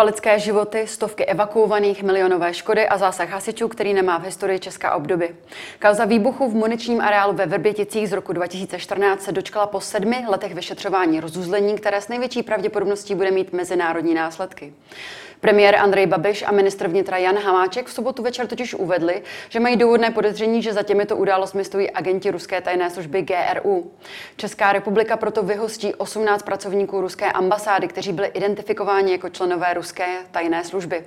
Dva lidské životy, stovky evakuovaných, milionové škody a zásah hasičů, který nemá v historii Česká obdoby. Kauza výbuchu v muničním areálu ve Vrběticích z roku 2014 se dočkala po sedmi letech vyšetřování rozuzlení, které s největší pravděpodobností bude mít mezinárodní následky. Premiér Andrej Babiš a ministr vnitra Jan Hamáček v sobotu večer totiž uvedli, že mají důvodné podezření, že za těmito událostmi stojí agenti ruské tajné služby GRU. Česká republika proto vyhostí 18 pracovníků ruské ambasády, kteří byli identifikováni jako členové ruské tajné služby.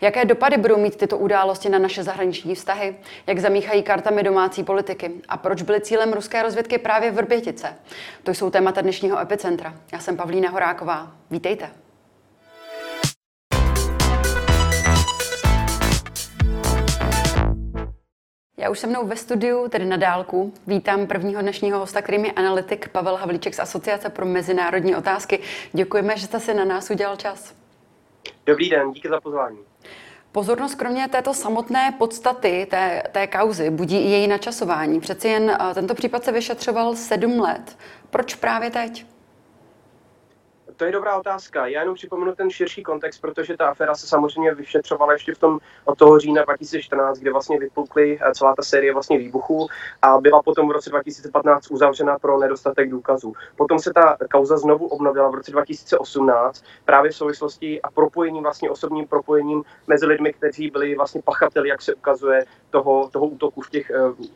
Jaké dopady budou mít tyto události na naše zahraniční vztahy? Jak zamíchají kartami domácí politiky? A proč byly cílem ruské rozvědky právě Vrbětice? To jsou témata dnešního epicentra. Já jsem Pavlína Horáková. Vítejte. Já už se mnou ve studiu, tedy na dálku, vítám prvního dnešního hosta, kterým je analytik Pavel Havlíček z Asociace pro mezinárodní otázky. Děkujeme, že jste si na nás udělal čas. Dobrý den, díky za pozvání. Pozornost kromě této samotné podstaty té, té kauzy budí i její načasování. Přeci jen tento případ se vyšetřoval sedm let. Proč právě teď? To je dobrá otázka. Já jenom připomenu ten širší kontext, protože ta aféra se samozřejmě vyšetřovala ještě v tom od toho října 2014, kde vlastně vypukly eh, celá ta série vlastně výbuchů a byla potom v roce 2015 uzavřena pro nedostatek důkazů. Potom se ta kauza znovu obnovila v roce 2018 právě v souvislosti a propojením vlastně osobním propojením mezi lidmi, kteří byli vlastně pachateli, jak se ukazuje, toho, toho útoku v těch eh,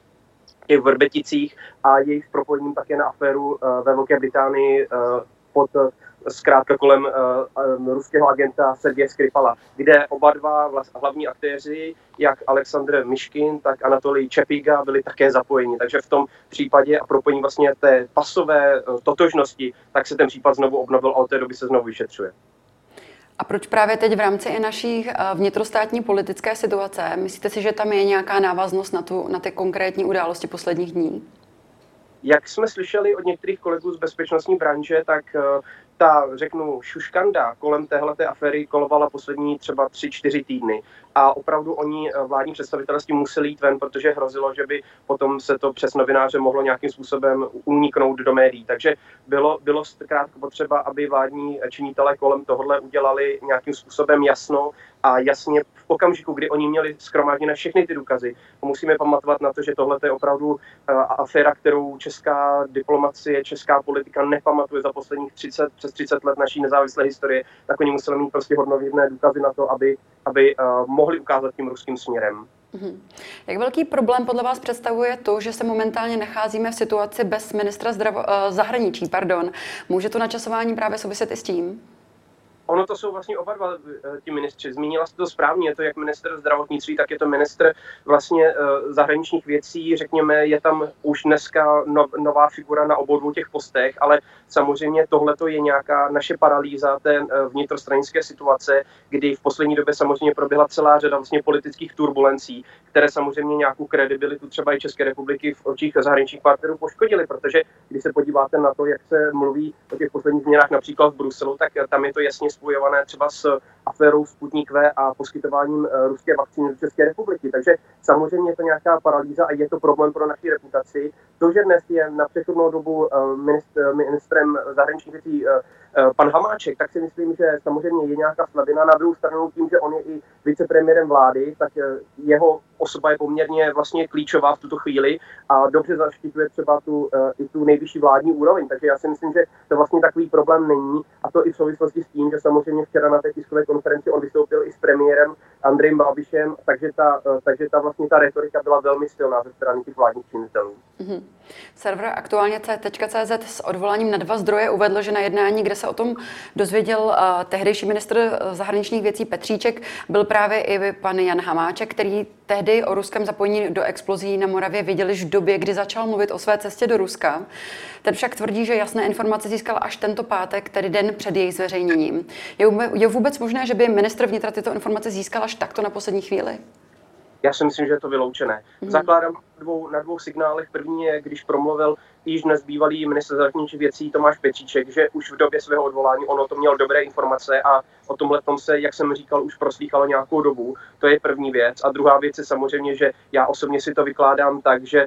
těch Vrbeticích a jejich propojením také na aféru eh, ve Velké Británii pod zkrátka kolem uh, ruského agenta Sergeje Skripala, kde oba dva vlast, hlavní aktéři, jak Aleksandr Miškin, tak Anatolij Čepiga byli také zapojeni. Takže v tom případě a propojení vlastně té pasové uh, totožnosti, tak se ten případ znovu obnovil a od té doby se znovu vyšetřuje. A proč právě teď v rámci i naší vnitrostátní politické situace? Myslíte si, že tam je nějaká návaznost na, tu, na ty konkrétní události posledních dní? Jak jsme slyšeli od některých kolegů z bezpečnostní branže, tak ta, řeknu, šuškanda kolem téhleté aféry kolovala poslední třeba 3-4 týdny a opravdu oni, eh, vládní představitelé, s tím museli jít ven, protože hrozilo, že by potom se to přes novináře mohlo nějakým způsobem uniknout do médií. Takže bylo, bylo zkrátka potřeba, aby vládní činitelé kolem tohle udělali nějakým způsobem jasno a jasně v okamžiku, kdy oni měli schromážděné všechny ty důkazy. Musíme pamatovat na to, že tohle je opravdu uh, aféra, kterou česká diplomacie, česká politika nepamatuje za posledních 30, přes 30 let naší nezávislé historie, tak oni museli mít prostě hodnověrné důkazy na to, aby, aby uh, mohli ukázat tím ruským směrem. Mm-hmm. Jak velký problém podle vás představuje to, že se momentálně nacházíme v situaci bez ministra zdravo- uh, zahraničí? Pardon. Může to načasování právě souviset i s tím? Ono to jsou vlastně oba dva eh, ti ministři. Zmínila jste to správně, je to jak minister zdravotnictví, tak je to minister vlastně eh, zahraničních věcí. Řekněme, je tam už dneska no, nová figura na obou dvou těch postech, ale samozřejmě tohle je nějaká naše paralýza té eh, vnitrostranické situace, kdy v poslední době samozřejmě proběhla celá řada vlastně politických turbulencí, které samozřejmě nějakou kredibilitu třeba i České republiky v očích zahraničních partnerů poškodily, protože když se podíváte na to, jak se mluví o těch posledních změnách například v Bruselu, tak tam je to jasně spojované třeba s aférou Sputnik V a poskytováním eh, ruské vakcíny do České republiky. Takže samozřejmě je to nějaká paralýza a je to problém pro naši reputaci. To, že dnes je na přechodnou dobu eh, ministr, ministrem zahraničních věcí eh, pan Hamáček, tak si myslím, že samozřejmě je nějaká slabina. Na druhou stranu tím, že on je i vicepremiérem vlády, tak jeho osoba je poměrně vlastně klíčová v tuto chvíli a dobře zaštiťuje třeba tu, i tu nejvyšší vládní úroveň. Takže já si myslím, že to vlastně takový problém není a to i v souvislosti s tím, že samozřejmě včera na té tiskové konferenci on vystoupil i s premiérem Andrejem Babišem, takže ta, eh, takže ta vlastně ta retorika byla velmi silná ze strany těch vládních činitelů. Mm-hmm. Server aktuálně CZ s odvoláním na dva zdroje uvedl, že na jednání, kde se o tom dozvěděl uh, tehdejší ministr eh, zahraničních věcí Petříček, byl právě i pan Jan Hamáček, který tehdy o ruském zapojení do explozí na Moravě viděl již v době, kdy začal mluvit o své cestě do Ruska. Ten však tvrdí, že jasné informace získal až tento pátek, tedy den před jejich zveřejněním. Je vůbec možné, že by ministr vnitra tyto informace získal až takto na poslední chvíli? Já si myslím, že je to vyloučené. Mm. Zakládám na dvou, na dvou signálech. První je, když promluvil již dnes bývalý minister zahraničních věcí Tomáš Petříček, že už v době svého odvolání ono to měl dobré informace a o tomhle tom se, jak jsem říkal, už proslýchalo nějakou dobu. To je první věc. A druhá věc je samozřejmě, že já osobně si to vykládám tak, že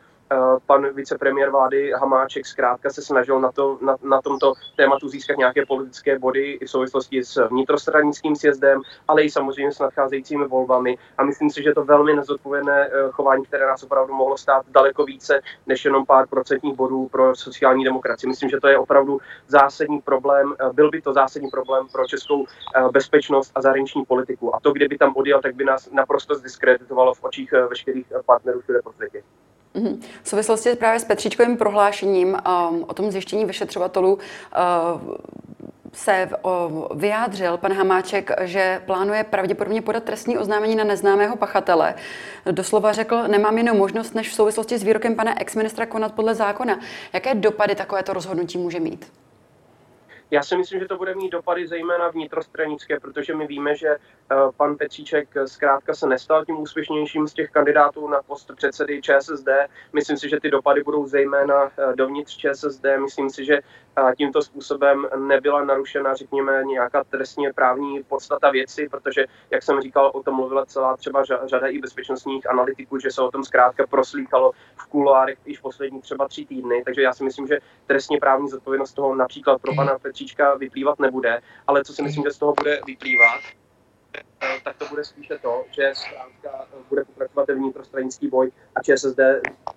pan vicepremiér vlády Hamáček zkrátka se snažil na, to, na, na tomto tématu získat nějaké politické body i v souvislosti s vnitrostranickým sjezdem, ale i samozřejmě s nadcházejícími volbami. A myslím si, že to velmi nezodpovědné chování, které nás opravdu mohlo stát daleko více než jenom pár procentních bodů pro sociální demokracii. Myslím, že to je opravdu zásadní problém. Byl by to zásadní problém pro českou bezpečnost a zahraniční politiku. A to, kdyby tam odjel, tak by nás naprosto zdiskreditovalo v očích veškerých partnerů všude po světě. Mhm. V souvislosti právě s Petříčkovým prohlášením um, o tom zjištění vyšetřovatelů uh, se vyjádřil pan Hamáček, že plánuje pravděpodobně podat trestní oznámení na neznámého pachatele. Doslova řekl, nemám jinou možnost, než v souvislosti s výrokem pana exministra konat podle zákona. Jaké dopady takovéto rozhodnutí může mít? Já si myslím, že to bude mít dopady zejména vnitrostranické, protože my víme, že eh, pan Petříček zkrátka se nestal tím úspěšnějším z těch kandidátů na post předsedy ČSSD. Myslím si, že ty dopady budou zejména eh, dovnitř ČSSD. Myslím si, že tímto způsobem nebyla narušena, řekněme, nějaká trestně právní podstata věci, protože, jak jsem říkal, o tom mluvila celá třeba řada i bezpečnostních analytiků, že se o tom zkrátka proslýchalo v kuloárech již poslední třeba tři týdny. Takže já si myslím, že trestně právní zodpovědnost toho například pro pana Petříčka vyplývat nebude, ale co si myslím, že z toho bude vyplývat, tak to bude spíše to, že zkrátka eh, bude pokračovat vnitrostranický boj a ČSSD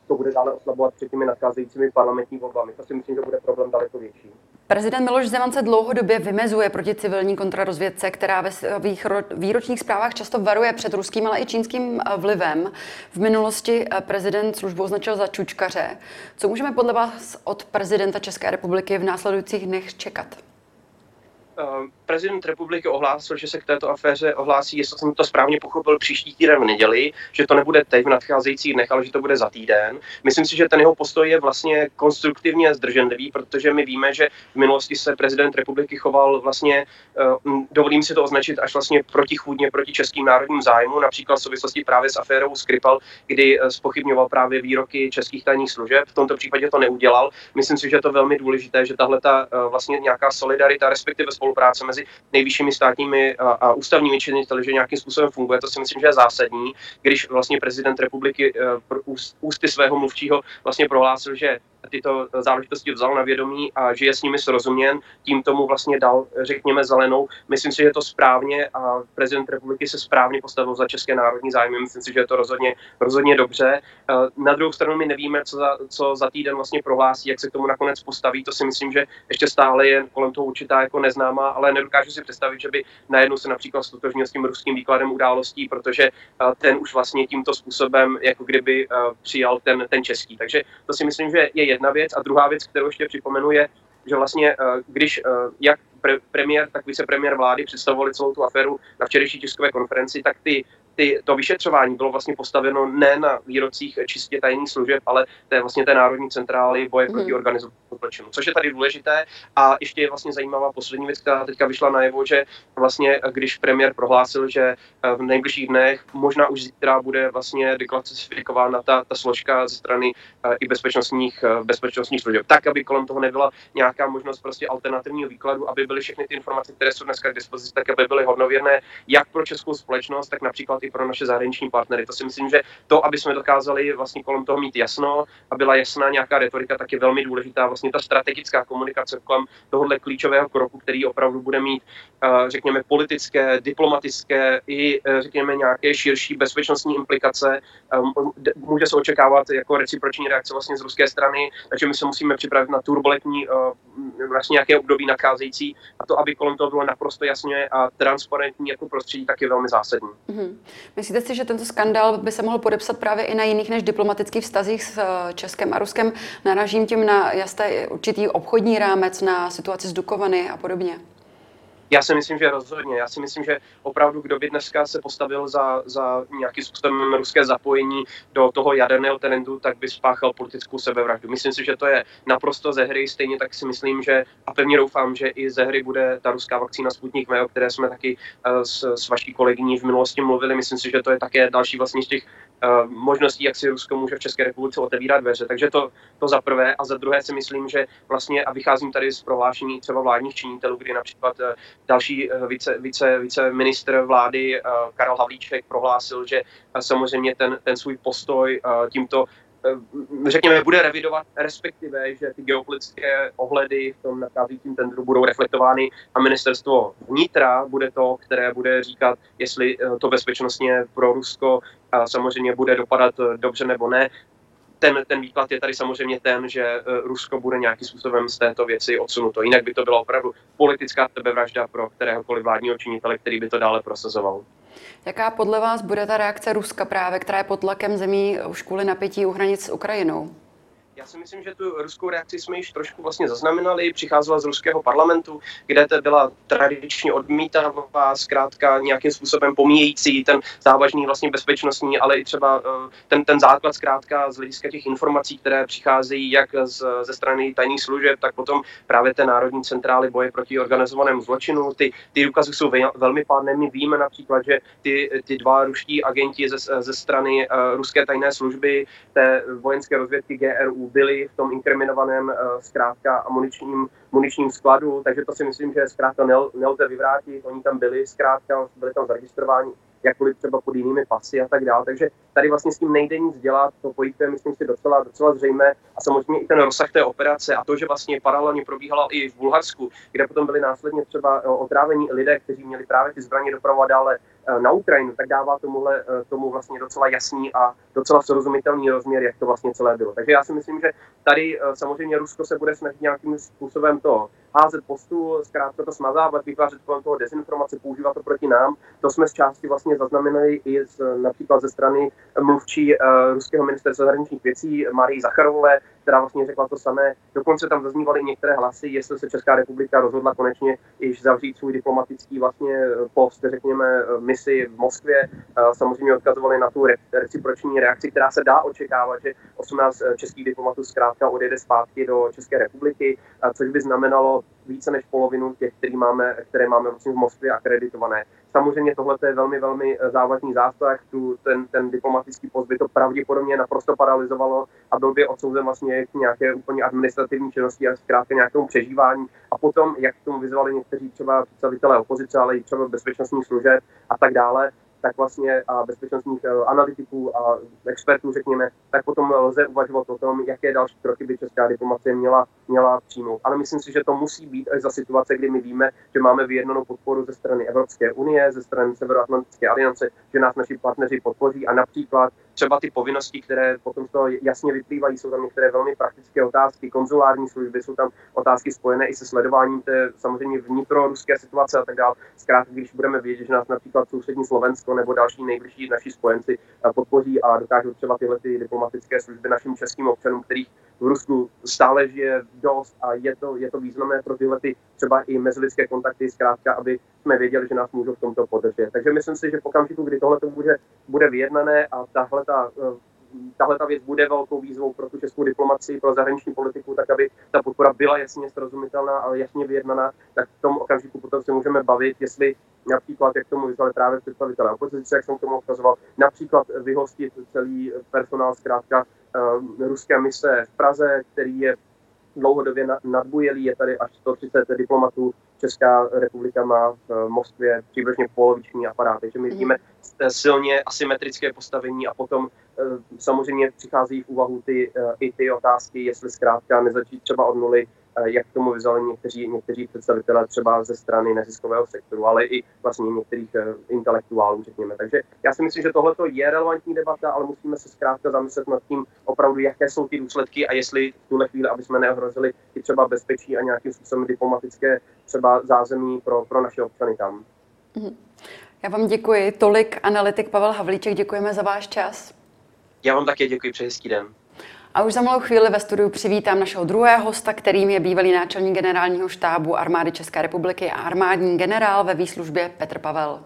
to bude dále oslabovat před těmi nadcházejícími parlamentní volbami. To si myslím, že bude problém daleko větší. Prezident Miloš Zeman se dlouhodobě vymezuje proti civilní kontrarozvědce, která ve svých výročních zprávách často varuje před ruským, ale i čínským eh, vlivem. V minulosti prezident službu označil za čučkaře. Co můžeme podle vás od prezidenta České republiky v následujících dnech čekat? Prezident republiky ohlásil, že se k této aféře ohlásí, jestli jsem to správně pochopil, příští týden v neděli, že to nebude teď v nadcházejících dnech, ale že to bude za týden. Myslím si, že ten jeho postoj je vlastně konstruktivně zdrženlivý, protože my víme, že v minulosti se prezident republiky choval vlastně, eh, dovolím si to označit, až vlastně protichůdně proti českým národním zájmu, například v souvislosti právě s aférou Skripal, kdy eh, spochybňoval právě výroky českých tajných služeb. V tomto případě to neudělal. Myslím si, že je to velmi důležité, že tahle ta eh, vlastně nějaká solidarita, respektive spolupráce mezi nejvyššími státními a, a ústavními činiteli, že nějakým způsobem funguje. To si myslím, že je zásadní, když vlastně prezident republiky uh, ústy svého mluvčího vlastně prohlásil, že tyto záležitosti vzal na vědomí a že je s nimi srozuměn, tím tomu vlastně dal, řekněme, zelenou. Myslím si, že je to správně a prezident republiky se správně postavil za české národní zájmy. Myslím si, že je to rozhodně, rozhodně dobře. Eh, na druhou stranu my nevíme, co za, co za týden vlastně prohlásí, jak se k tomu nakonec postaví. To si myslím, že ještě stále je kolem toho určitá jako neznámá, ale nedokážu si představit, že by najednou se například stotožnil s tím ruským výkladem událostí, protože eh, ten už vlastně tímto způsobem jako kdyby eh, přijal ten, ten český. Takže to si myslím, že je jedna věc. A druhá věc, kterou ještě připomenu, je, že vlastně, eh, když eh, jak premiér, tak vicepremiér vlády představovali celou tu aféru na včerejší tiskové konferenci, tak ty ty, to vyšetřování bylo vlastně postaveno ne na výrocích čistě tajných služeb, ale to je vlastně té národní centrály boje proti mm. organizovanému zločinu, což je tady důležité. A ještě je vlastně zajímavá poslední věc, která teďka vyšla najevo, že vlastně když premiér prohlásil, že eh, v nejbližších dnech, možná už zítra bude vlastně deklasifikována ta, ta složka ze strany eh, i bezpečnostních, eh, bezpečnostních služeb, tak, aby kolem toho nebyla nějaká možnost prostě alternativního výkladu, aby byly všechny ty informace, které jsou dneska k dispozici, tak aby byly hodnověrné jak pro českou společnost, tak například i pro naše zahraniční partnery. To si myslím, že to, aby jsme dokázali vlastně kolem toho mít jasno a byla jasná nějaká retorika, tak je velmi důležitá. Vlastně ta strategická komunikace kolem tohohle klíčového kroku, který opravdu bude mít, eh, řekněme, politické, diplomatické i, eh, řekněme, nějaké širší bezpečnostní implikace. Eh, může se očekávat jako reciproční reakce vlastně z ruské strany, takže my se musíme připravit na turbulentní vlastně nějaké období nacházející a to, aby kolem toho bylo naprosto jasně a transparentní jako prostředí, tak je velmi zásadní. Mm-hmm. Myslíte si, že tento skandál by se mohl podepsat právě i na jiných než diplomatických vztazích s eh, Českem a Ruskem? Naražím tím na jasný určitý obchodní rámec, na situaci z Dukovany a podobně. Já si myslím, že rozhodně. Já si myslím, že opravdu, kdo by dneska se postavil za, za nějaký způsobem ruské zapojení do toho jaderného trendu, tak by spáchal politickou sebevraždu. Myslím si, že to je naprosto ze hry. Stejně tak si myslím, že a pevně doufám, že i ze hry bude ta ruská vakcína Sputnik V, o které jsme taky uh, s, s vaší kolegyní v minulosti mluvili. Myslím si, že to je také další vlastně z těch možností, jak si Rusko může v České republice otevírat dveře. Takže to, to za prvé. A za druhé si myslím, že vlastně, a vycházím tady z prohlášení třeba vládních činitelů, kdy například uh, Další eh, vice, vice, vice ministr vlády eh, Karel Havlíček prohlásil, že eh, samozřejmě ten, ten svůj postoj tímto řekněme, bude revidovat, respektive, že ty geopolitické ohledy v tom nadcházejícím tendru budou reflektovány a ministerstvo vnitra bude to, které bude říkat, jestli to bezpečnostně pro Rusko samozřejmě bude dopadat dobře nebo ne ten, ten výklad je tady samozřejmě ten, že eh, Rusko bude nějakým způsobem z této věci odsunuto. Jinak by to byla opravdu politická sebevražda pro kteréhokoliv vládního činitele, který by to dále prosazoval. Jaká podle vás bude ta reakce Ruska právě, která je pod tlakem zemí už kvůli napětí u hranic s Ukrajinou? Já si myslím, že tu ruskou reakci jsme již trošku vlastně zaznamenali. Přicházela z ruského parlamentu, kde to byla tradičně odmítavá, zkrátka nějakým způsobem pomíjející ten závažný vlastně bezpečnostní, ale i třeba eh, ten, ten základ zkrátka z hlediska těch informací, které přicházejí jak z, ze strany tajných služeb, tak potom právě té Národní centrály boje proti organizovanému zločinu. Ty, ty důkazy jsou velmi pádné. My víme například, že ty, ty dva ruští agenti ze, ze strany uh, ruské tajné služby, té vojenské rozvědky GRU, byli v tom inkriminovaném uh, zkrátka a muničním, skladu, takže to si myslím, že zkrátka nel, nelze vyvrátit. Oni tam byli, zkrátka byli tam zaregistrováni jakkoliv třeba pod jinými pasy a tak dále. Takže tady vlastně s tím nejde nic dělat, to pojítko myslím si, docela, docela zřejmé a samozřejmě i ten rozsah té operace a to, že vlastně paralelně probíhala i v Bulharsku, kde potom byli následně třeba eh, otrávení lidé, kteří měli právě ty zbraně dopravovat dále eh, na Ukrajinu, tak dává tomuhle, eh, tomu vlastně docela jasný a docela srozumitelný rozměr, jak to vlastně celé bylo. Takže já si myslím, že tady samozřejmě Rusko se bude snažit nějakým způsobem to házet po stůl, zkrátka to smazávat, vytvářet kolem toho dezinformace, používat to proti nám. To jsme z části vlastně zaznamenali i z, například ze strany mluvčí uh, ruského ministerstva zahraničních věcí Marii Zacharové, která vlastně řekla to samé. Dokonce tam zaznívaly některé hlasy, jestli se Česká republika rozhodla konečně již zavřít svůj diplomatický vlastně eh, post, řekněme, eh, misi v Moskvě. Samozřejmě odkazovali na tu reciproční reakci, která se dá očekávat, že 18 českých diplomatů zkrátka odjede zpátky do České republiky, což by znamenalo více než polovinu těch, který máme, které máme vlastně v Moskvě akreditované. Samozřejmě tohle je velmi, velmi eh, závažný zásah, tu, ten, ten diplomatický post by to pravděpodobně naprosto paralizovalo a byl by odsouzen vlastně k nějaké úplně administrativní činnosti a zkrátka nějakému přežívání. A potom, jak k tomu vyzvali někteří třeba představitelé opozice, ale i třeba bezpečnostních služeb a tak dále, tak vlastně a bezpečnostních eh, analytiků a expertů, řekněme, tak potom lze uvažovat o tom, jaké další kroky by česká diplomacie měla, měla přijmout. Ale myslím si, že to musí být až za situace, kdy my víme, že máme vyjednanou podporu ze strany Evropské unie, ze strany Severoatlantické aliance, že nás naši partneři podpoří a například třeba ty povinnosti, které potom to jasně vyplývají, jsou tam některé velmi praktické otázky, konzulární služby, jsou tam otázky spojené i se sledováním té samozřejmě vnitroruské situace a tak dále. Zkrátka, když budeme vědět, že nás například sousední Slovensko nebo další nejbližší naši spojenci eh, podpoří a dokážou třeba tyhle ty diplomatické služby našim českým občanům, kterých v Rusku stále žije dost a je to, je to významné pro tyhle ty třeba i mezilidské kontakty, zkrátka, aby jsme věděli, že nás můžou v tomto podržet. Takže myslím si, že v okamžiku, kdy tohle bude, bude vyjednané a tahle ta eh, tahle ta věc bude velkou výzvou pro tu českou diplomaci, pro zahraniční politiku, tak aby ta podpora byla jasně srozumitelná a jasně vyjednaná, tak v tom okamžiku potom se můžeme bavit, jestli například, jak tomu vyzvali právě představitelé opozice, jak jsem tomu ukazoval, například vyhostit celý personál zkrátka uh, ruské mise v Praze, který je dlouhodobě nadbujelý, je tady až 130 diplomatů. Česká republika má v Moskvě přibližně poloviční aparát, takže my mhm. vidíme silně asymetrické postavení a potom eh, samozřejmě přichází v úvahu ty, eh, i ty otázky, jestli zkrátka nezačít třeba od nuly, Eh, jak k tomu vyzvali někteří, někteří představitelé třeba ze strany neziskového sektoru, ale i vlastně některých eh, intelektuálů, řekněme. Takže já si myslím, že tohle je relevantní debata, ale musíme se zkrátka zamyslet nad tím opravdu, jaké jsou ty důsledky a jestli v tuhle chvíli, aby jsme neohrozili i třeba bezpečí a nějakým způsobem diplomatické třeba zázemí pro, pro naše občany tam. Mhm. Já vám děkuji. Tolik analytik Pavel Havlíček, děkujeme za váš čas. Já vám také děkuji, přeji hezký den. A už za malou chvíli ve studiu přivítám našeho druhého hosta, kterým je bývalý náčelník generálního štábu armády České republiky a armádní generál ve výslužbě Petr Pavel.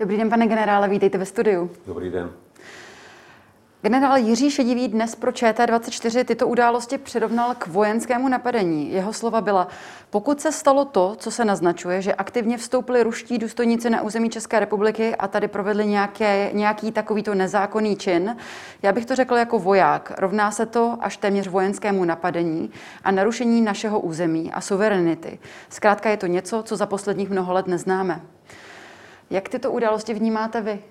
Dobrý den, pane generále, vítejte ve studiu. Dobrý den. Generál Jiří Šedivý dnes pro ČT24 tyto události přirovnal k vojenskému napadení. Jeho slova byla, pokud se stalo to, co se naznačuje, že aktivně vstoupili ruští důstojníci na území České republiky a tady provedli nějaké, nějaký takovýto nezákonný čin, já bych to řekl jako voják, rovná se to až téměř vojenskému napadení a narušení našeho území a suverenity. Zkrátka je to něco, co za posledních mnoho let neznáme. Jak tyto události vnímáte vy?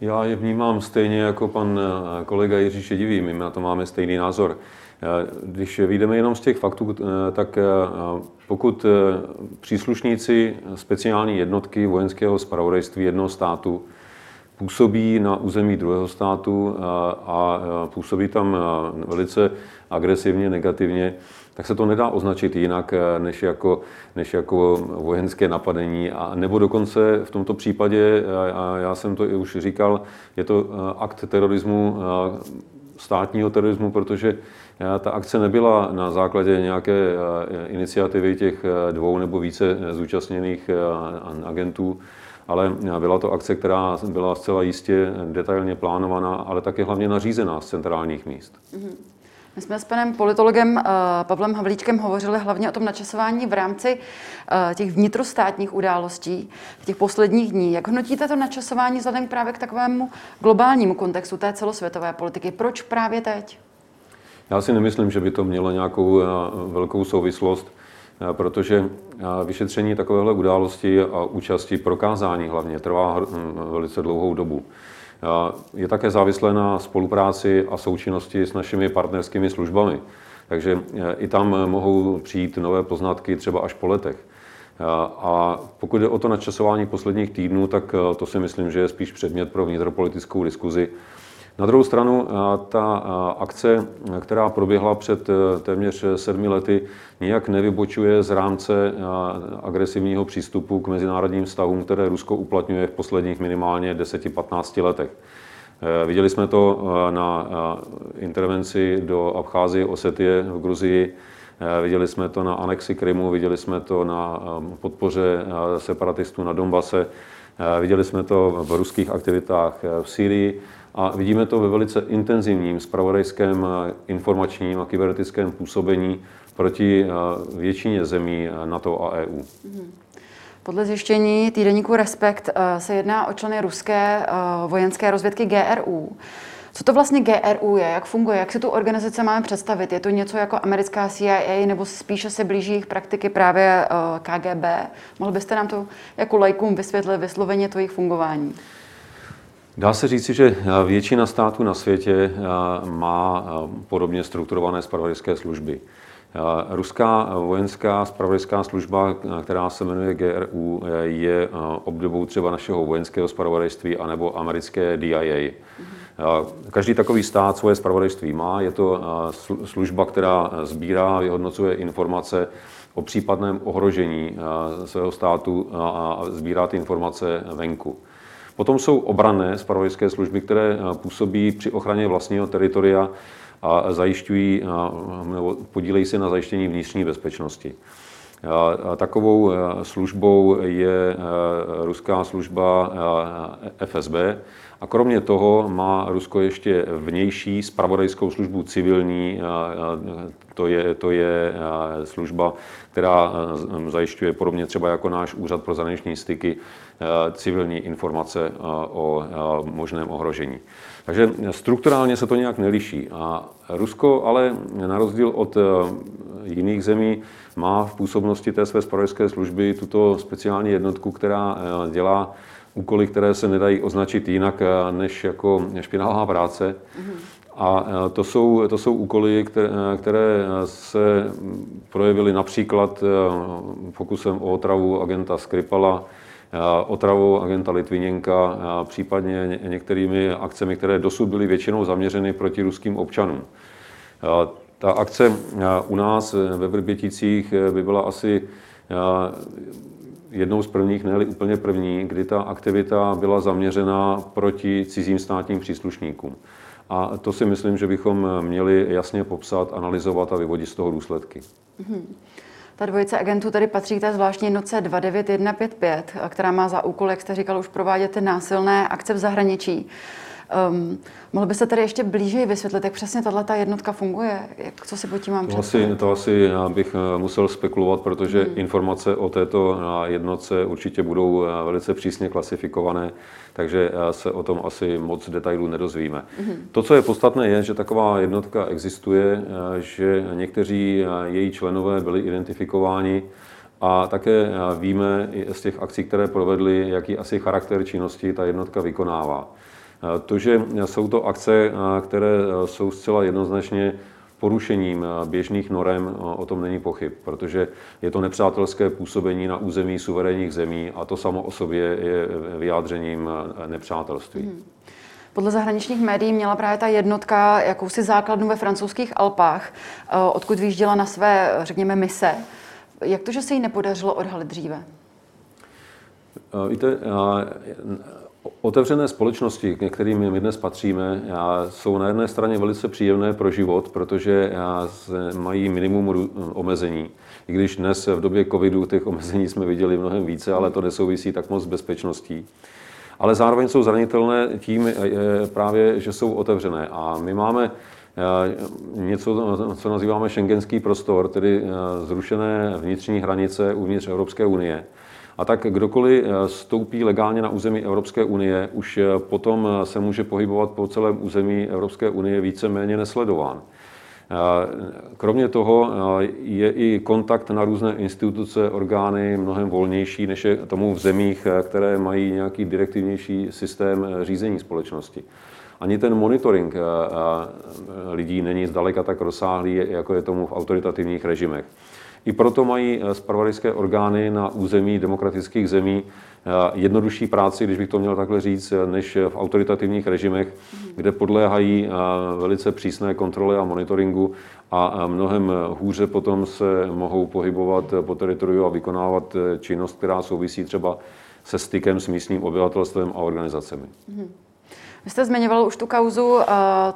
Já je vnímám stejně jako pan eh, kolega Jiří Šedivý, my na to máme stejný názor. Eh, když vyjdeme jenom z těch faktů, eh, tak pokud příslušníci speciální jednotky vojenského spravodajství jednoho státu působí na území druhého státu a působí tam velice agresivně, negativně, tak se to nedá označit jinak eh, než jako, než jako vojenské napadení. A nebo dokonce v tomto případě, eh, a já jsem to i už říkal, je to eh, akt terorismu, státního terorismu, protože ta akce nebyla na základě nějaké iniciativy těch dvou nebo více zúčastněných agentů, ale byla to akce, která byla zcela jistě detailně plánovaná, ale také hlavně nařízená z centrálních míst. Mm-hmm. My jsme s panem politologem uh, Pavlem Havlíčkem hovořili hlavně o tom načasování v rámci uh, těch vnitrostátních událostí v těch posledních dní. Jak hodnotíte to načasování vzhledem právě k takovému globálnímu kontextu té celosvětové politiky? Proč právě teď? Já si nemyslím, že by to mělo nějakou uh, velkou souvislost, protože vyšetření takovéhle události a účasti prokázání hlavně trvá hm, velice dlouhou dobu. Je také závislé na spolupráci a součinnosti s našimi partnerskými službami. Takže e, i tam mohou přijít nové poznatky třeba až po letech. A pokud jde o to načasování posledních týdnů, tak e, to si myslím, že je spíš předmět pro vnitropolitickou diskuzi na druhou stranu, eh, ta eh, akce, která proběhla před eh, téměř sedmi lety, nijak nevybočuje z rámce agresivního přístupu k mezinárodním vztahům, které Rusko uplatňuje v posledních minimálně 10-15 letech. Viděli jsme to na intervenci do Abcházie, Osetie v Gruzii, viděli jsme to na anexi Krymu, viděli jsme to na podpoře separatistů na Donbase, viděli jsme to v ruských aktivitách v Syrii. A vidíme to ve velice intenzivním spravodajském informačním a kybernetickém působení proti eh, většině zemí eh, NATO a EU. Mhm. Podle zjištění týdeníku Respekt eh, se jedná o členy ruské vojenské rozvědky GRU. Co to vlastně GRU je, jak funguje, jak si tu organizaci máme představit? Je to něco jako americká CIA nebo spíše se blíží jejich praktiky právě KGB? Mohl byste nám to jako lajkům vysvětlit vysloveně to jejich fungování? Dá se říci, že většina států na světě eh, má eh, podobně strukturované spravodajské služby. Eh, ruská vojenská spravodajská služba, která se jmenuje GRU, je obdobou třeba našeho vojenského spravodajství anebo americké DIA. Každý takový stát svoje spravodajství má. Je to služba, která sbírá, vyhodnocuje informace o případném ohrožení svého státu a sbírá ty informace venku. Potom jsou obranné spravodajské služby, které eh, působí při ochraně vlastního teritoria a zajišťují, eh, nebo podílejí se na zajištění vnitřní bezpečnosti. Takovou eh, službou je ruská služba FSB. A kromě toho má Rusko ještě vnější spravodajskou službu civilní. To je, to je služba, která zajišťuje podobně třeba jako náš úřad pro zahraniční styky civilní informace o možném ohrožení. Takže strukturálně se to nějak neliší. A Rusko ale na rozdíl od jiných zemí má v působnosti té své spravodajské služby tuto speciální jednotku, která dělá úkoly, které se nedají označit jinak než jako špinavá práce. A to jsou, to jsou úkoly, které, které se projevily například pokusem o otravu agenta Skripala, otravou agenta Litviněnka, případně některými akcemi, které dosud byly většinou zaměřeny proti ruským občanům. Ta akce u nás ve Vrběticích by byla asi jednou z prvních, ne úplně první, kdy ta aktivita byla zaměřena proti cizím státním příslušníkům. A to si myslím, že bychom měli jasně popsat, analyzovat a vyvodit z toho důsledky. Mm-hmm. Ta dvojice agentů tady patří k té zvláštní jednotce 29155, která má za úkol, jak jste říkal, už provádět ty násilné akce v zahraničí. Um, mohl byste tady ještě blíže vysvětlit, jak přesně tato jednotka funguje? Jak, co si pod tím mám to asi, to asi já bych eh, musel spekulovat, protože hmm. informace o této eh, jednotce určitě budou eh, velice přísně klasifikované, takže se o tom asi moc detailů nedozvíme. Hmm. To, co je podstatné, je, že taková jednotka existuje, že někteří její členové byli identifikováni A také víme z těch akcí, které provedli, jaký asi charakter činnosti ta jednotka vykonává. To, že jsou to akce, které jsou zcela jednoznačně porušením běžných norem, o tom není pochyb, protože je to nepřátelské působení na území suverénních zemí a to samo o sobě je vyjádřením nepřátelství. Hmm. Podle zahraničních médií měla právě ta jednotka jakousi základnu ve francouzských Alpách, odkud vyjížděla na své, řekněme, mise. Jak to, že se jí nepodařilo odhalit dříve? Víte, Otevřené společnosti, ke kterým my dnes patříme, jsou na jedné straně velice příjemné pro život, protože mají minimum omezení. I když dnes v době covidu těch omezení jsme viděli mnohem více, ale to nesouvisí tak moc s bezpečností. Ale zároveň jsou zranitelné tím právě, že jsou otevřené. A my máme něco, co nazýváme šengenský prostor, tedy zrušené vnitřní hranice uvnitř Evropské unie. A tak kdokoliv eh, stoupí legálně na území Evropské unie, už eh, potom eh, se může pohybovat po celém území Evropské unie víceméně nesledován. Kromě toho je i kontakt na různé instituce, orgány mnohem volnější, než je tomu v zemích, které mají nějaký direktivnější systém řízení společnosti. Ani ten monitoring lidí není zdaleka tak rozsáhlý, jako je tomu v autoritativních režimech. I proto mají spravodajské orgány na území demokratických zemí eh, jednodušší práci, když bych to měl takhle říct, než v autoritativních režimech, kde podléhají eh, velice přísné kontrole a monitoringu a mnohem hůře potom se mohou pohybovat po teritoriu a vykonávat eh, činnost, která souvisí třeba se stykem s místním obyvatelstvem a organizacemi. Mm-hmm. Vy jste zmiňoval už tu kauzu uh,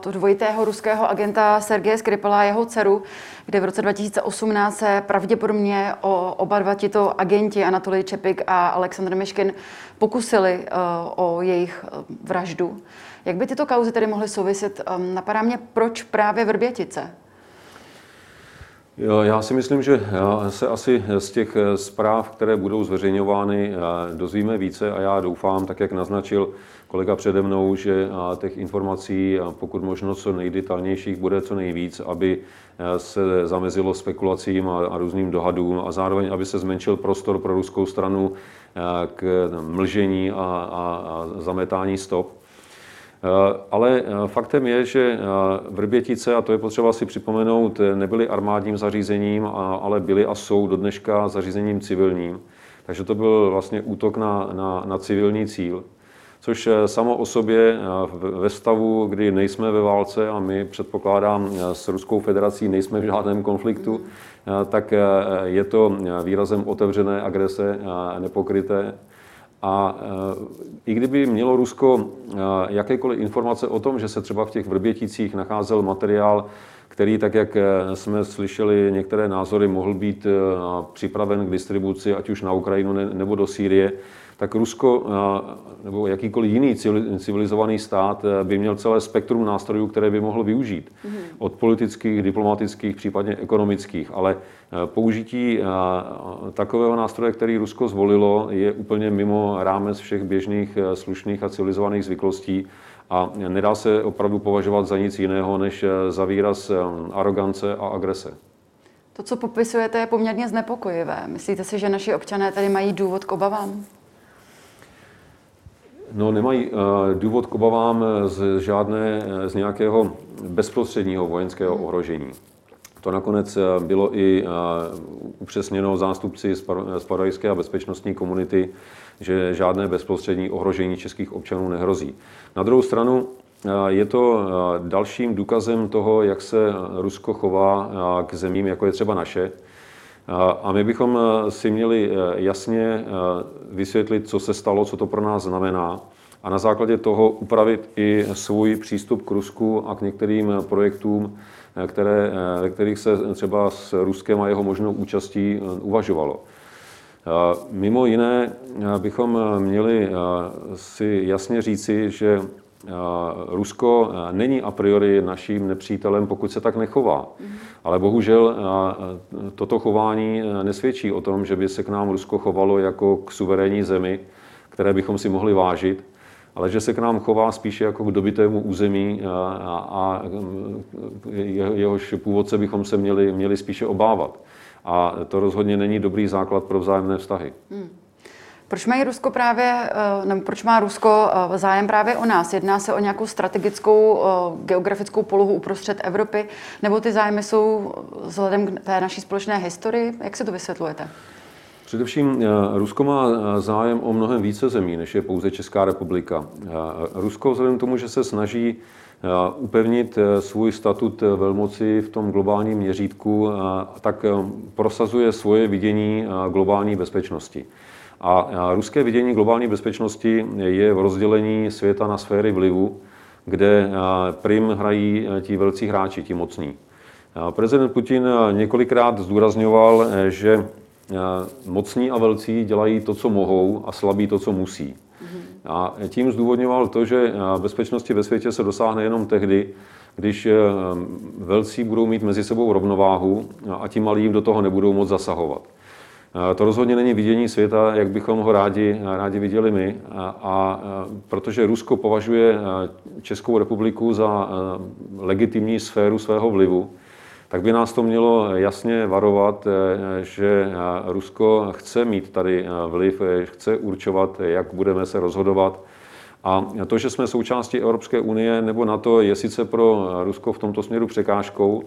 to dvojitého ruského agenta Sergeje Skripala a jeho dceru, kde v roce 2018 se pravděpodobně o oba dva tito agenti, Anatolij Čepik a Aleksandr Miškin, pokusili uh, o jejich uh, vraždu. Jak by tyto kauzy tedy mohly souviset? Um, napadá mě, proč právě Vrbětice? Já si myslím, že se asi z těch zpráv, které budou zveřejňovány, dozvíme více a já doufám, tak jak naznačil kolega přede mnou, že těch informací, pokud možno co nejdetailnějších, bude co nejvíc, aby se zamezilo spekulacím a, různým dohadům a zároveň, aby se zmenšil prostor pro ruskou stranu k mlžení a zametání stop. Ale faktem je, že Vrbětice, a to je potřeba si připomenout, nebyly armádním zařízením, ale byly a jsou do dneška zařízením civilním. Takže to byl vlastně útok na, na, na civilní cíl což eh, samo o sobě eh, ve stavu, kdy nejsme ve válce a my předpokládám eh, s Ruskou federací nejsme v žádném konfliktu, tak je to výrazem otevřené agrese nepokryté. A i kdyby mělo Rusko jakékoliv informace o tom, že se třeba v těch Vrběticích nacházel materiál, který, tak jak jsme slyšeli některé názory, mohl být připraven k distribuci, ať už na Ukrajinu nebo do Sýrie, tak Rusko nebo jakýkoliv jiný civilizovaný stát eh, by měl celé spektrum nástrojů, které by mohl využít. Mhm. Od politických, diplomatických, případně ekonomických. Ale eh, použití eh, takového nástroje, který Rusko zvolilo, je úplně mimo rámec všech běžných, slušných a civilizovaných zvyklostí a nedá se opravdu považovat za nic jiného, než za výraz arogance a agrese. To, co popisujete, je poměrně znepokojivé. Myslíte si, že naši občané tady mají důvod k obavám? No, nemají uh, důvod k obavám z žádné, eh, z nějakého bezprostředního vojenského ohrožení. To nakonec eh, bylo i upřesněno zástupci spravodajské a bezpečnostní komunity, že žádné bezprostřední ohrožení českých občanů nehrozí. Na druhou stranu je to dalším důkazem toho, jak se Rusko chová k zemím, jako je třeba naše, a my bychom eh, si měli eh, jasně eh, vysvětlit, co se stalo, co to pro nás znamená a na základě toho upravit i svůj přístup k Rusku a k některým projektům, které, ve kterých se třeba s Ruskem a jeho možnou účastí uvažovalo. Mimo jiné bychom měli si jasně říci, že Rusko není a priori naším nepřítelem, pokud se tak nechová. Ale bohužel toto chování nesvědčí o tom, že by se k nám Rusko chovalo jako k suverénní zemi, které bychom si mohli vážit, ale že se k nám chová spíše jako k dobitému území a, a jehož původce bychom se měli, měli spíše obávat. A to rozhodně není dobrý základ pro vzájemné vztahy. Hmm. Proč mají Rusko právě, eh, nebo proč má Rusko eh, zájem právě o nás? Jedná se o nějakou strategickou eh, geografickou polohu uprostřed Evropy, nebo ty zájmy jsou vzhledem k té naší společné historii? Jak se to vysvětlujete? Především Rusko má zájem o mnohem více zemí, než je pouze Česká republika. Rusko vzhledem k tomu, že se snaží upevnit svůj statut velmoci v tom globálním měřítku, tak prosazuje svoje vidění globální bezpečnosti. A ruské vidění globální bezpečnosti je v rozdělení světa na sféry vlivu, kde prim hrají ti velcí hráči, ti mocní. Prezident Putin několikrát zdůrazňoval, že mocní a velcí dělají to, co mohou a slabí to, co musí. A tím zdůvodňoval to, že bezpečnosti ve světě se dosáhne jenom tehdy, když velcí budou mít mezi sebou rovnováhu a ti malí do toho nebudou moc zasahovat. To rozhodně není vidění světa, jak bychom ho rádi, rádi viděli my. A, a protože Rusko považuje Českou republiku za legitimní sféru svého vlivu, tak by nás to mělo jasně varovat, že Rusko chce mít tady vliv, chce určovat, jak budeme se rozhodovat. A to, že jsme součástí Evropské unie nebo NATO, je sice pro Rusko v tomto směru překážkou,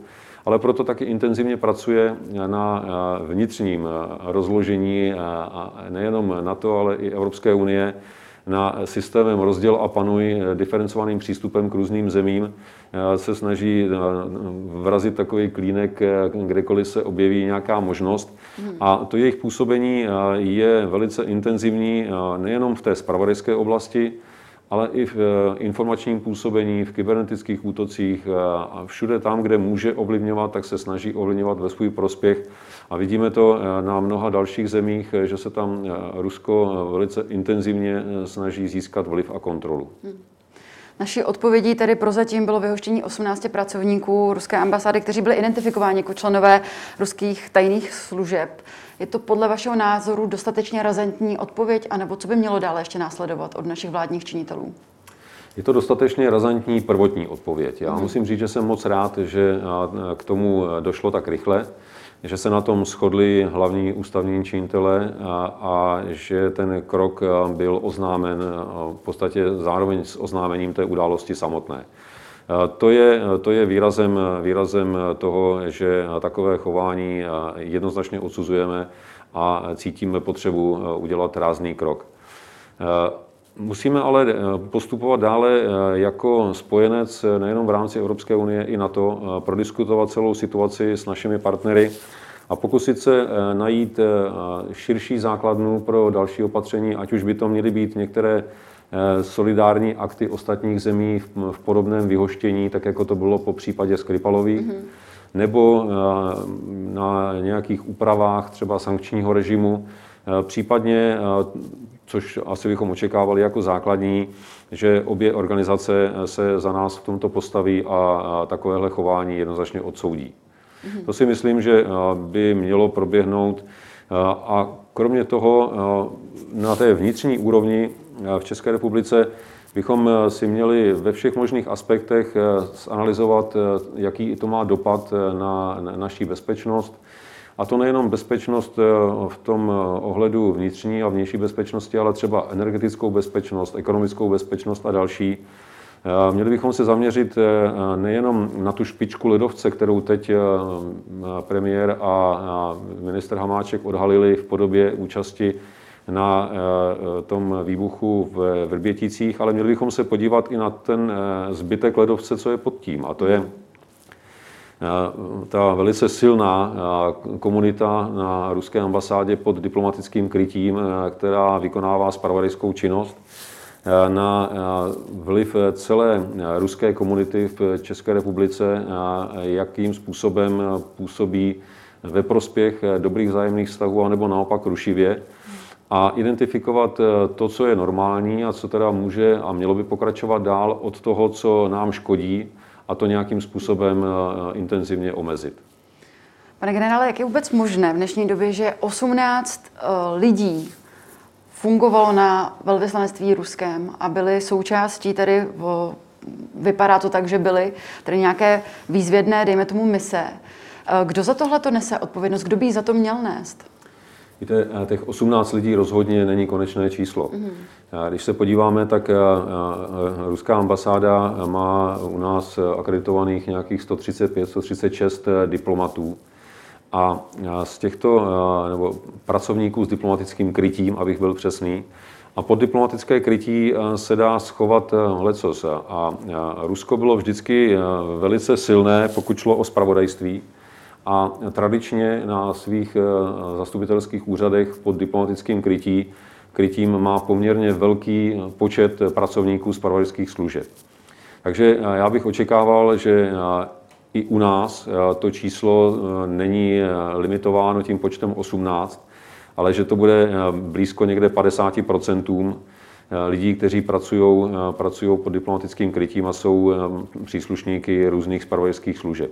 ale proto taky intenzivně pracuje na eh, vnitřním eh, rozložení eh, nejenom NATO, ale i Evropské unie na systémem rozděl a panuj diferencovaným přístupem k různým zemím se snaží vrazit takový klínek, kdekoliv se objeví nějaká možnost. A to jejich působení je velice intenzivní nejenom v té spravodajské oblasti, ale i v eh, informačním působení, v kybernetických útocích eh, a všude tam, kde může ovlivňovat, tak se snaží ovlivňovat ve svůj prospěch. A vidíme to eh, na mnoha dalších zemích, že se tam Rusko velice intenzivně snaží získat vliv a kontrolu. Hmm. Naší odpovědí tedy prozatím bylo vyhoštění 18 pracovníků ruské ambasády, kteří byli identifikováni jako členové ruských tajných služeb. Je to podle vašeho názoru dostatečně razantní odpověď, anebo co by mělo dále ještě následovat od našich vládních činitelů? Je to dostatečně razantní prvotní odpověď. Já mhm. musím říct, že jsem moc rád, že k tomu došlo tak rychle, že se na tom shodli hlavní ústavní činitele a, a že ten krok byl oznámen v podstatě zároveň s oznámením té události samotné. To je, to je výrazem, výrazem toho, že takové chování jednoznačně odsuzujeme a cítíme potřebu udělat rázný krok. Musíme ale postupovat dále jako spojenec nejenom v rámci Evropské unie i na to, prodiskutovat celou situaci s našimi partnery a pokusit se najít širší základnu pro další opatření, ať už by to měly být některé Eh, solidární akty ostatních zemí v podobném vyhoštění, tak jako to bylo po případě Skripalových, mm-hmm. nebo eh, na nějakých úpravách třeba sankčního režimu, eh, případně, což asi bychom očekávali jako základní, že obě organizace se za nás v tomto postaví a takovéhle chování jednoznačně odsoudí. Mm-hmm. To si myslím, že by mělo proběhnout a kromě toho na té vnitřní úrovni v České republice bychom si měli ve všech možných aspektech zanalizovat, jaký to má dopad na naší bezpečnost. A to nejenom bezpečnost v tom ohledu vnitřní a vnější bezpečnosti, ale třeba energetickou bezpečnost, ekonomickou bezpečnost a další. Měli bychom se zaměřit nejenom na tu špičku ledovce, kterou teď premiér a minister Hamáček odhalili v podobě účasti na eh, tom výbuchu v Vrběticích, ale měli bychom se podívat i na ten eh, zbytek ledovce, co je pod tím. A to je eh, ta velice silná komunita na ruské ambasádě pod diplomatickým krytím, která vykonává spravodajskou činnost, na vliv celé ruské komunity v České republice, jakým způsobem působí ve prospěch dobrých vzájemných vztahů, anebo naopak rušivě a identifikovat eh, to, co je normální a co teda může a mělo by pokračovat dál od toho, co nám škodí a to nějakým způsobem eh, intenzivně omezit. Pane generále, jak je vůbec možné v dnešní době, že 18 eh, lidí fungovalo na velvyslanectví ruském a byli součástí tady, vypadá to tak, že byly tady nějaké výzvědné, dejme tomu, mise, Kdo za tohle to nese odpovědnost? Kdo by ji za to měl nést? Víte, těch 18 lidí rozhodně není konečné číslo. Mm. Když se podíváme, tak ruská ambasáda má u nás akreditovaných nějakých 135-136 diplomatů. A z těchto nebo pracovníků s diplomatickým krytím, abych byl přesný, a pod diplomatické krytí se dá schovat lecos. A Rusko bylo vždycky velice silné, pokud šlo o spravodajství a tradičně na svých eh, zastupitelských úřadech pod diplomatickým krytí, krytím má poměrně velký počet pracovníků z pravodajských služeb. Takže eh, já bych očekával, že eh, i u nás to číslo není limitováno tím počtem 18, ale že to bude blízko někde 50% lidí, kteří pracují, pracují pod diplomatickým krytím a jsou příslušníky různých spravodajských služeb.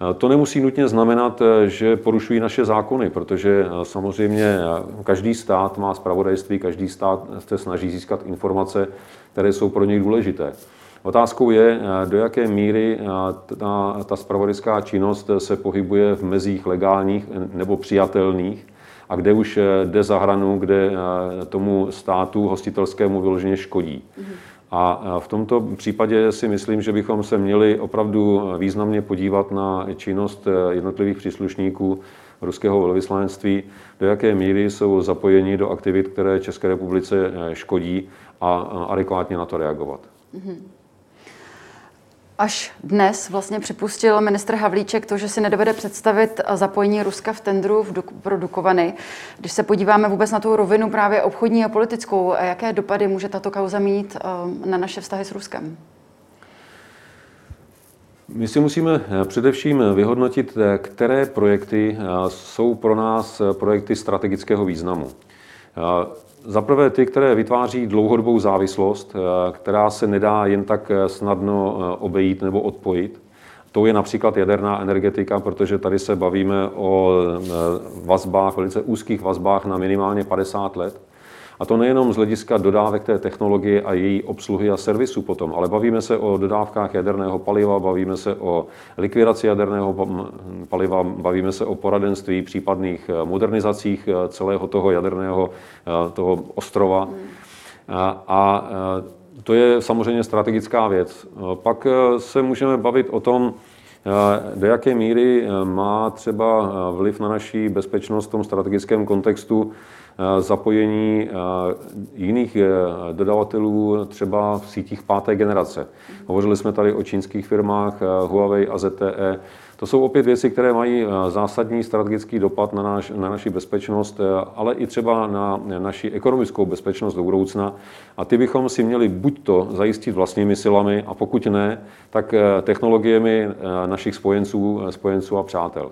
Eh, to nemusí nutně znamenat, eh, že porušují naše zákony, protože eh, samozřejmě každý stát má spravodajství, každý stát se snaží získat informace, které jsou pro něj důležité. Otázkou je, do jaké míry ta, ta spravodajská činnost se pohybuje v mezích legálních nebo přijatelných a kde už jde za hranu, kde tomu státu hostitelskému vyloženě škodí. Mm-hmm. A v tomto případě si myslím, že bychom se měli opravdu významně podívat na činnost jednotlivých příslušníků ruského velvyslanectví, do jaké míry jsou zapojeni do aktivit, které České republice škodí a adekvátně na to reagovat. Mm-hmm. Až dnes vlastně připustil ministr Havlíček to, že si nedovede představit zapojení Ruska v tendru v Duk- pro Dukovany. Když se podíváme vůbec na tu rovinu právě obchodní a politickou, jaké dopady může tato kauza mít eh, na naše vztahy s Ruskem? My si musíme eh, především vyhodnotit, eh, které projekty jsou pro nás projekty strategického významu. Za prvé ty, které vytváří dlouhodobou závislost, eh, která se nedá jen tak eh, snadno eh, obejít nebo odpojit. To je například jaderná energetika, protože tady se bavíme o vazbách, velice úzkých vazbách na minimálně 50 let. A to nejenom z hlediska dodávek té technologie a její obsluhy a servisu potom, ale bavíme se o dodávkách jaderného paliva, bavíme se o likvidaci jaderného paliva, bavíme se o poradenství, případných eh, modernizacích eh, celého toho jaderného eh, toho ostrova. A, a to je samozřejmě strategická věc. Pak se můžeme bavit o tom, do jaké míry má třeba vliv na naší bezpečnost v tom strategickém kontextu zapojení eh, jiných eh, dodavatelů třeba v sítích páté generace. Hovořili jsme tady o čínských firmách Huawei a ZTE. To jsou opět věci, které mají zásadní strategický dopad na, naš, na naši bezpečnost, ale i třeba na naši ekonomickou bezpečnost do budoucna. A ty bychom si měli buď to zajistit vlastními silami, a pokud ne, tak technologiemi našich spojenců, spojenců a přátel.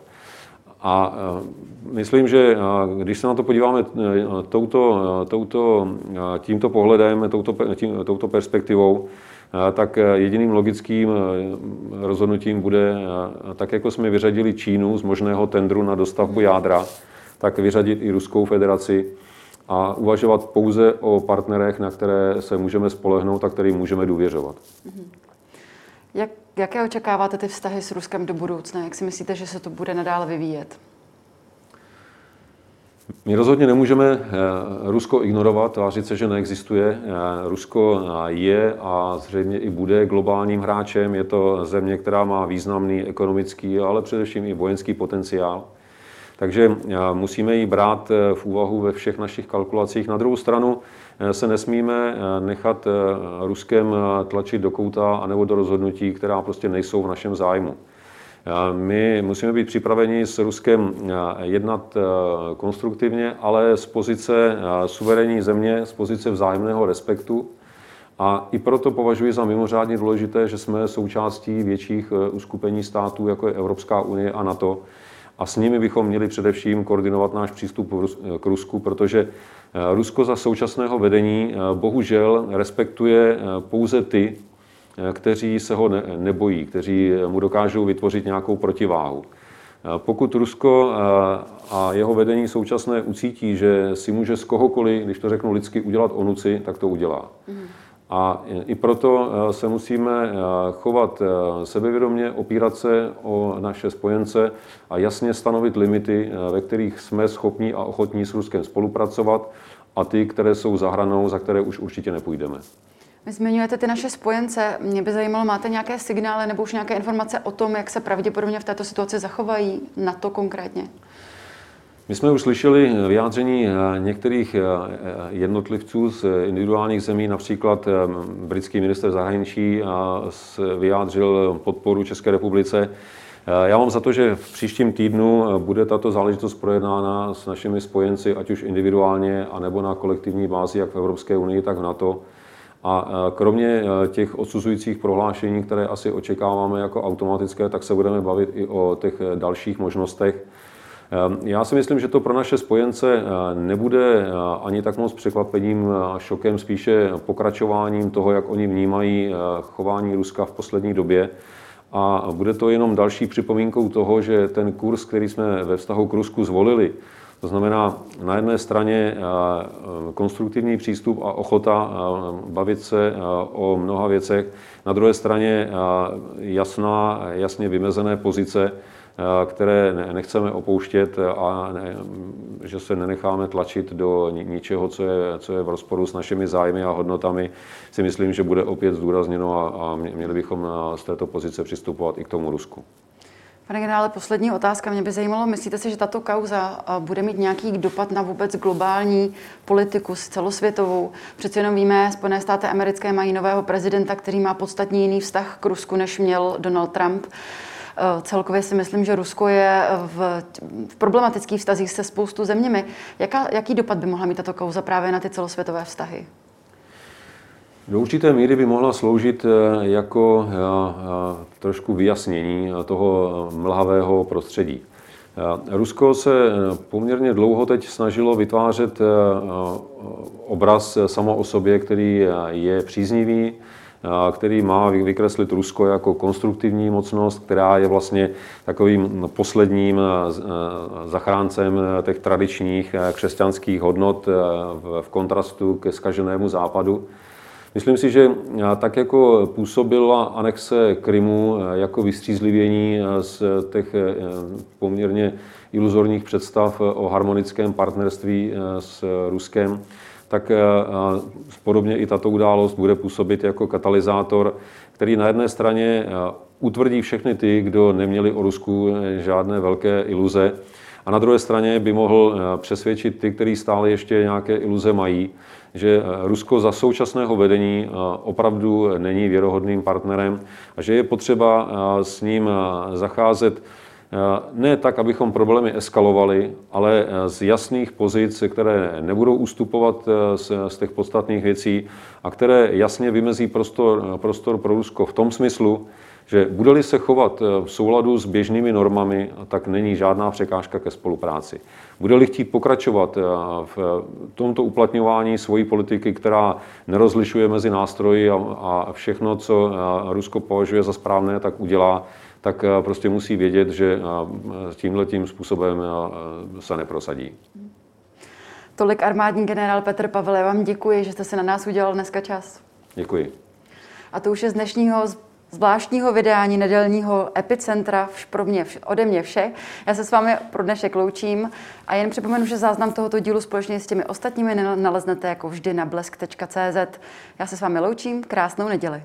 A myslím, že když se na to podíváme touto, touto, tímto pohledem, touto, tím, touto perspektivou, tak jediným logickým rozhodnutím bude, tak jako jsme vyřadili Čínu z možného tendru na dostavbu jádra, tak vyřadit i Ruskou federaci a uvažovat pouze o partnerech, na které se můžeme spolehnout a kterým můžeme důvěřovat. Jak Jaké očekáváte ty vztahy s Ruskem do budoucna? Jak si myslíte, že se to bude nadále vyvíjet? My rozhodně nemůžeme eh, Rusko ignorovat, tvářit se, že neexistuje. Eh, Rusko je a zřejmě i bude globálním hráčem. Je to země, která má významný ekonomický, ale především i vojenský potenciál. Takže eh, musíme ji brát v úvahu ve všech našich kalkulacích. Na druhou stranu se nesmíme nechat Ruskem tlačit do kouta anebo do rozhodnutí, která prostě nejsou v našem zájmu. My musíme být připraveni s Ruskem jednat konstruktivně, ale z pozice suverénní země, z pozice vzájemného respektu. A i proto považuji za mimořádně důležité, že jsme součástí větších uskupení států, jako je Evropská unie a NATO. A s nimi bychom měli především koordinovat náš přístup k Rusku, protože Rusko za současného vedení e, bohužel respektuje pouze ty, Eh, kteří se ho nebojí, kteří mu dokážou vytvořit nějakou protiváhu. Eh, pokud Rusko eh, a jeho vedení současné ucítí, že si může z kohokoliv, když to řeknu lidsky, udělat onuci, tak to udělá. Mm. A i proto se musíme chovat sebevědomě, opírat se o naše spojence a jasně stanovit limity, ve kterých jsme schopni a ochotní s Ruskem spolupracovat a ty, které jsou za hranou, za které už určitě nepůjdeme. Vy zmiňujete ty naše spojence. Mě by zajímalo, máte nějaké signály nebo už nějaké informace o tom, jak se pravděpodobně v této situaci zachovají na to konkrétně? My jsme už slyšeli vyjádření eh, některých eh, jednotlivců z individuálních zemí, například eh, britský minister zahraničí vyjádřil podporu České republice. Já mám za to, že v příštím týdnu bude tato záležitost projednána s našimi spojenci, ať už individuálně, anebo na kolektivní bázi, jak v Evropské unii, tak v NATO. A kromě těch odsuzujících prohlášení, které asi očekáváme jako automatické, tak se budeme bavit i o těch dalších možnostech. Ehm, já si myslím, že to pro naše spojence eh, nebude eh, ani tak moc překvapením a šokem, spíše pokračováním toho, jak oni vnímají eh, chování Ruska v poslední době. A bude to jenom další připomínkou toho, že ten kurz, který jsme ve vztahu k Rusku zvolili, to znamená na jedné straně konstruktivní přístup a ochota bavit se o mnoha věcech, na druhé straně jasná, jasně vymezené pozice, Eh, které nechceme opouštět a ne, že se nenecháme tlačit do ničeho, co je, co je v rozporu s našimi zájmy a hodnotami, si myslím, že bude opět zdůrazněno a, a měli bychom z této pozice přistupovat i k tomu Rusku. Pane generále, poslední otázka. Mě by zajímalo, myslíte si, že tato kauza bude mít nějaký dopad na vůbec globální politiku celosvětovou? Přece jenom víme, Spojené státy americké mají nového prezidenta, který má podstatně jiný vztah k Rusku, než měl Donald Trump. Eh, celkově si myslím, že Rusko je v, v problematických vztazích se spoustu zeměmi. Jaká, jaký dopad by mohla mít tato kauza právě na ty celosvětové vztahy? Do určité míry by mohla sloužit eh, jako eh, trošku vyjasnění toho mlhavého prostředí. Rusko se poměrně dlouho teď snažilo vytvářet obraz samo o sobě, který je příznivý, který má vykreslit Rusko jako konstruktivní mocnost, která je vlastně takovým posledním zachráncem těch tradičních křesťanských hodnot v kontrastu ke skaženému západu. Myslím si, že tak jako působila anexe Krymu jako vystřízlivění z těch poměrně iluzorních představ o harmonickém partnerství s Ruskem, tak eh, podobně i tato událost bude působit jako katalyzátor, který na jedné straně eh, utvrdí všechny ty, kdo neměli o Rusku eh, žádné velké iluze, a na druhé straně by mohl přesvědčit ty, kteří stále ještě nějaké iluze mají, že Rusko za současného vedení opravdu není věrohodným partnerem a že je potřeba s ním zacházet Eh, ne tak, abychom problémy eskalovali, ale eh, z jasných pozic, které nebudou ustupovat eh, z, těch podstatných věcí a které jasně vymezí prostor, prostor pro Rusko v tom smyslu, že bude-li se chovat v souladu s běžnými normami, tak není žádná překážka ke spolupráci. Bude-li chtít pokračovat v tomto uplatňování svojí politiky, která nerozlišuje mezi nástroji a všechno, co Rusko považuje za správné, tak udělá, tak eh, prostě musí vědět, že eh, tímhle tím způsobem eh, se neprosadí. Tolik armádní generál Petr Pavel, já vám děkuji, že jste si na nás udělal dneska čas. Děkuji. A to už je z dnešního zvláštního vydání nedělního Epicentra pro mě, ode mě vše. Já se s vámi pro dnešek loučím a jen připomenu, že záznam tohoto dílu společně s těmi ostatními naleznete jako vždy na blesk.cz. Já se s vámi loučím, krásnou neděli.